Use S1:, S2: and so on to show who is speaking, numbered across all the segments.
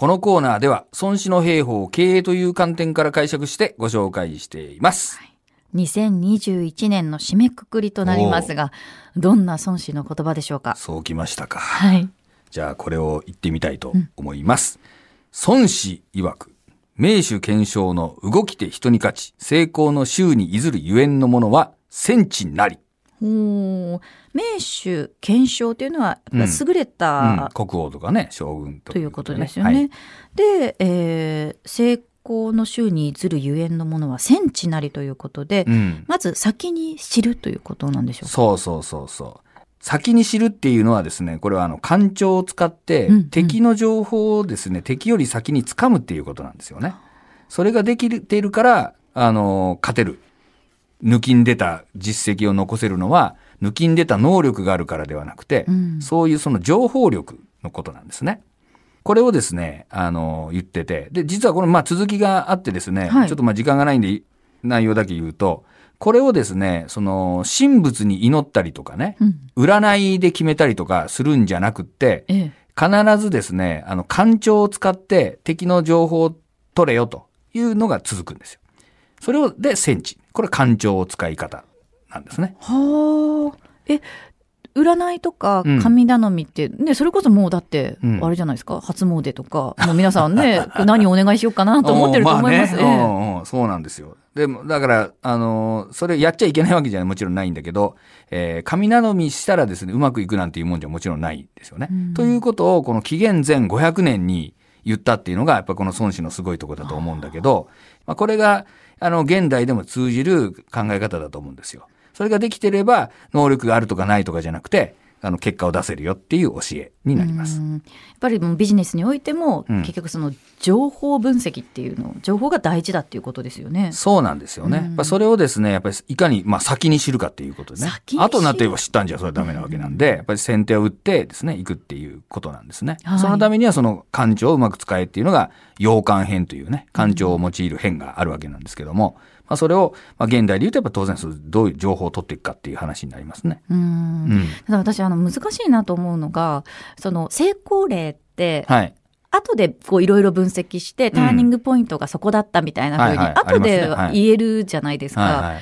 S1: このコーナーでは、孫子の兵法を経営という観点から解釈してご紹介しています。
S2: 2021年の締めくくりとなりますが、どんな孫子の言葉でしょうか？
S1: そうきましたか。
S2: はい。
S1: じゃあ、これを言ってみたいと思います。孫子曰く、名手検証の動きて人に勝ち、成功の周にいずるゆえんのものは、戦地なり。
S2: 名手検証というのは、
S1: うん
S2: 優れ
S1: うん
S2: た、
S1: 国王とかね、将軍と
S2: ということですよね。
S1: はい
S2: で、えー成功の週にずるゆえんのものは戦地なりということで、
S1: うん。
S2: まず先に知るということなんでしょうか？
S1: そうそうそうそう。先に知るっていうのはですね、これはあの、官庁を使って
S2: うんうん、
S1: 敵の情報をですね、敵より先に掴むっていうことなんですよね。それができているから、あの、勝てる。抜きん出た実績を残せるのは、抜きん出た能力があるからではなくて、
S2: うん
S1: そういうその情報力のことなんですね。これをですね、あの、言ってて、で、実はこの、まあ、続きがあってですね、
S2: はい
S1: ちょっとまあ、時間がないんで、内容だけ言うと、これをですね、その、神仏に祈ったりとかね、
S2: うん
S1: 占いで決めたりとかするんじゃなくって、
S2: ええ
S1: 必ずですね、あの、官庁を使って敵の情報を取れよというのが続くんですよ。それを、で、戦地。これ官庁を使い方なんですね。
S2: はあ。え、占いとか
S1: うん
S2: 神頼みって、ね、それこそもうだって
S1: うん、
S2: あれじゃないですか、初詣とか、もう皆さんね、何をお願いしようかなと思ってると思います。
S1: ねそうなんですよ。でも、だから、あのーそれやっちゃいけないわけじゃもちろんないんだけど、えー神頼みしたらですね、うまくいくなんていうもんじゃもちろんないですよね。
S2: うん
S1: ということを、この紀元前500年に言ったっていうのが、やっぱこの孫子のすごいところだと思うんだけど、まあ、これが、あの、現代でも通じる考え方だと思うんですよ。それができてれば、能力があるとかないとかじゃなくて、あの、結果を出せるよっていう教え。になります。
S2: うんやっぱりもうビジネスにおいても、
S1: うん
S2: 結局その情報分析っていうの情報が大事だっていうことですよね。
S1: そうなんですよね。
S2: うん
S1: やっぱそれをですね、やっぱりいかに、まあ先に知るかっていうことでね後になって知ったんじゃそれはダメなわけなんで、やっぱり先手を打ってですね、行くっていうことなんですね。
S2: はい
S1: そのためにはその感情をうまく使えっていうのが、洋漢編というね、感情を用いる編があるわけなんですけども、まあそれを、まあ現代で言うとやっぱ当然どういう情報を取っていくかっていう話になりますね。
S2: うん
S1: うん。
S2: ただ私あの難しいなと思うのがその成功例って
S1: はい。
S2: 後でこういろいろ分析してターニングポイントがそこだったみたいな風に
S1: はいはい
S2: 後で言えるじゃないですか。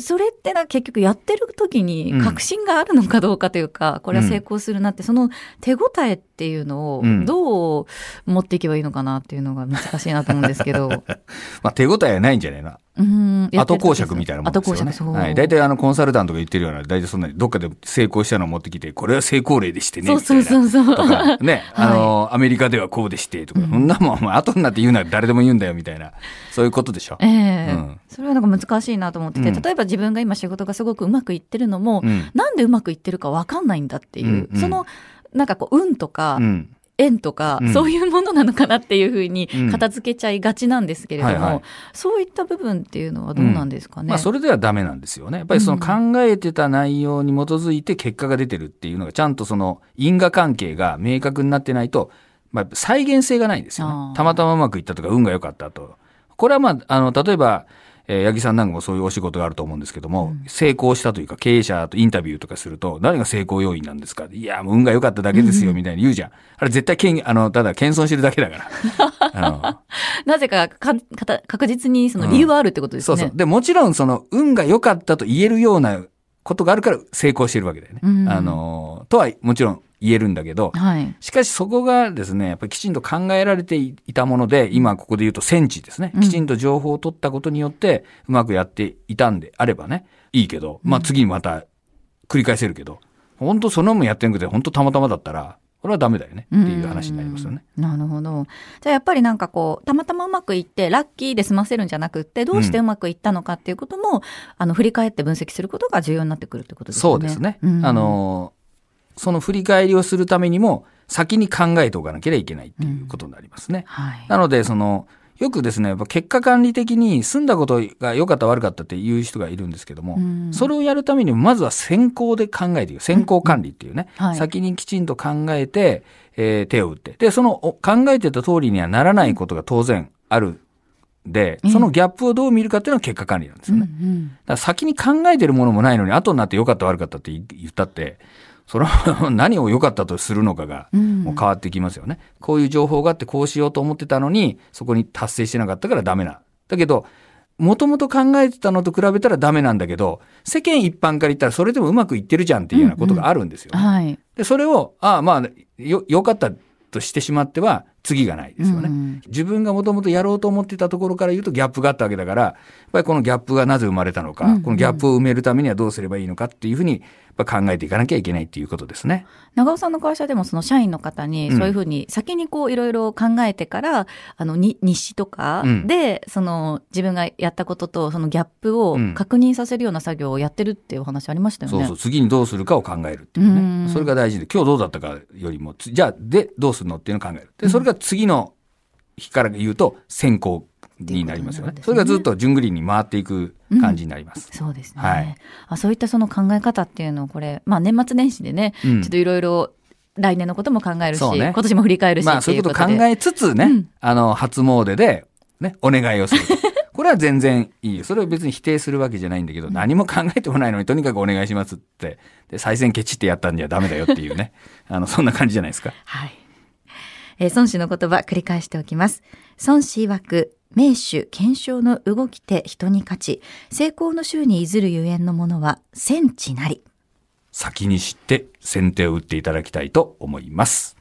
S2: それってな結局やってる時に
S1: うん
S2: 確信があるのかどうかというか、これは成功するなって、その手応えっていうのを
S1: うん
S2: どう持っていけばいいのかなっていうのが難しいなと思うんですけど。
S1: まあ手応えはないんじゃないな。
S2: うん
S1: 後講釈みたいなもんですよね。はい。大体あのコンサルタントが言ってるような、大体そんなにどっかで成功したのを持ってきて、これは成功例でしてね。
S2: そうそうそうそう。
S1: とか、ね、あの、アメリカではこうでして、とか、そんなもん、まあ後になって言うなら誰でも言うんだよ、みたいな、そういうことでしょ。
S2: ええ
S1: うん
S2: それはなんか難しいなと思ってて、
S1: うん
S2: 例えば自分が今仕事がすごくうまくいってるのも、
S1: うん。
S2: なんでうまくいってるかわかんないんだっていう、
S1: うんうん
S2: その、なんかこう、運とか
S1: う、ん。
S2: 縁とか、
S1: うん
S2: そういうものなのかなっていうふうに
S1: うん
S2: 片付けちゃいがちなんですけれども、
S1: はいはい
S2: そういった部分っていうのはどうなんですかね？
S1: まあ、それではダメなんですよね。やっぱりその考えてた内容に基づいて結果が出てるっていうのが、ちゃんとその因果関係が明確になってないと、まあ、再現性がないんですよね。たまたまうまくいったとか、運が良かったと。これはまあ、あの、例えば、えー八木さんなんかもそういうお仕事があると思うんですけども、成功したというか、経営者とインタビューとかすると、何が成功要因なんですか？いや、もう運が良かっただけですよ、みたいに言うじゃん。あれ絶対けん、あの、ただ謙遜してるだけだから。
S2: なぜかかかた確実にその理由はあるってことですね。
S1: そうそう。で、もちろんその、運が良かったと言えるようなことがあるから成功してるわけだよね。
S2: うん
S1: あの、とはもちろん言えるんだけど、
S2: はい。
S1: しかしそこがですね、やっぱりきちんと考えられていたもので、今ここで言うと戦地ですね。
S2: うん
S1: きちんと情報を取ったことによって、うまくやっていたんであればね、いいけど、まあ次にまた繰り返せるけど、本当そのままやってなくて、本当たまたまだったら、これはダメだよねっていう話になりますよね。
S2: うん。なるほど。じゃあやっぱりなんかこう、たまたまうまくいって、ラッキーで済ませるんじゃなくって、どうしてうまくいったのかっていうことも、あの、振り返って分析することが重要になってくるってことですよね。
S1: そうですね。
S2: ん
S1: あ、の、その振り返りをするためにも、先に考えておかなければいけないっていうことになりますね。
S2: はい。
S1: なので、その、よくですね、やっぱ結果管理的に済んだことが良かった悪かったっていう人がいるんですけども、
S2: うん
S1: それをやるためにまずは先行で考えていく。先行管理っていうね、
S2: はい
S1: 先にきちんと考えて、えー手を打って。で、そのお考えてた通りにはならないことが当然ある。で、そのギャップをどう見るかっていうのが結果管理なんですよね。
S2: うんうん
S1: だから先に考えてるものもないのに、後になって良かった悪かったって言言ったって、それは何を良かったとするのかが
S2: うん
S1: もう変わってきますよね。こういう情報があってこうしようと思ってたのに、そこに達成してなかったからダメな。だけど、もともと考えてたのと比べたらダメなんだけど、世間一般から言ったらそれでもうまくいってるじゃんっていうようなことがあるんですよね。
S2: はい。
S1: で、それを、ああ、まあ、よ、良かったとしてしまっては、次がないですよね。
S2: うん
S1: 自分がもともとやろうと思ってたところから言うとギャップがあったわけだから、やっぱりこのギャップがなぜ生まれたのか、
S2: うんうん
S1: このギャップを埋めるためにはどうすればいいのかっていうふうに、考えていかなきゃいけないっていうことですね。
S2: 長尾さんの会社でもその社員の方にそういうふうに先にこういろいろ考えてから、あのに日誌とか
S1: うん
S2: でその自分がやったこととそのギャップを
S1: うん
S2: 確認させるような作業をやってるっていうお話ありましたよね。
S1: そうそう、次にどうするかを考えるっていう
S2: うん
S1: ね。それが大事で、今日どうだったかよりも、つじゃあ、で、どうするのっていうのを考える。で、それが次の日から言うと、先行になりますよね。
S2: ね
S1: それがずっと順繰りに回っていく感じになります。
S2: そうですね、
S1: はい
S2: あ。そういったその考え方っていうのをこれ、まあ年末年始でね、
S1: うん
S2: ちょっといろいろ来年のことも考えるし、
S1: そうね
S2: 今年も振り返るし、
S1: まあ、そういうこと考えつつね、
S2: うん
S1: あの、初詣で、ね、お願いをすると。これは全然いいよ。それは別に否定するわけじゃないんだけど、何も考えてもないのにとにかくお願いしますって、で、再選ケチってやったんじゃダメだよっていうね。あの、そんな感じじゃないですか。
S2: はい。えー孫子の言葉繰り返しておきます。孫子曰く、名手、検証の動きて人に勝ち、成功の衆にいずるゆえんのものは、戦地なり。
S1: 先に知って先手を打っていただきたいと思います。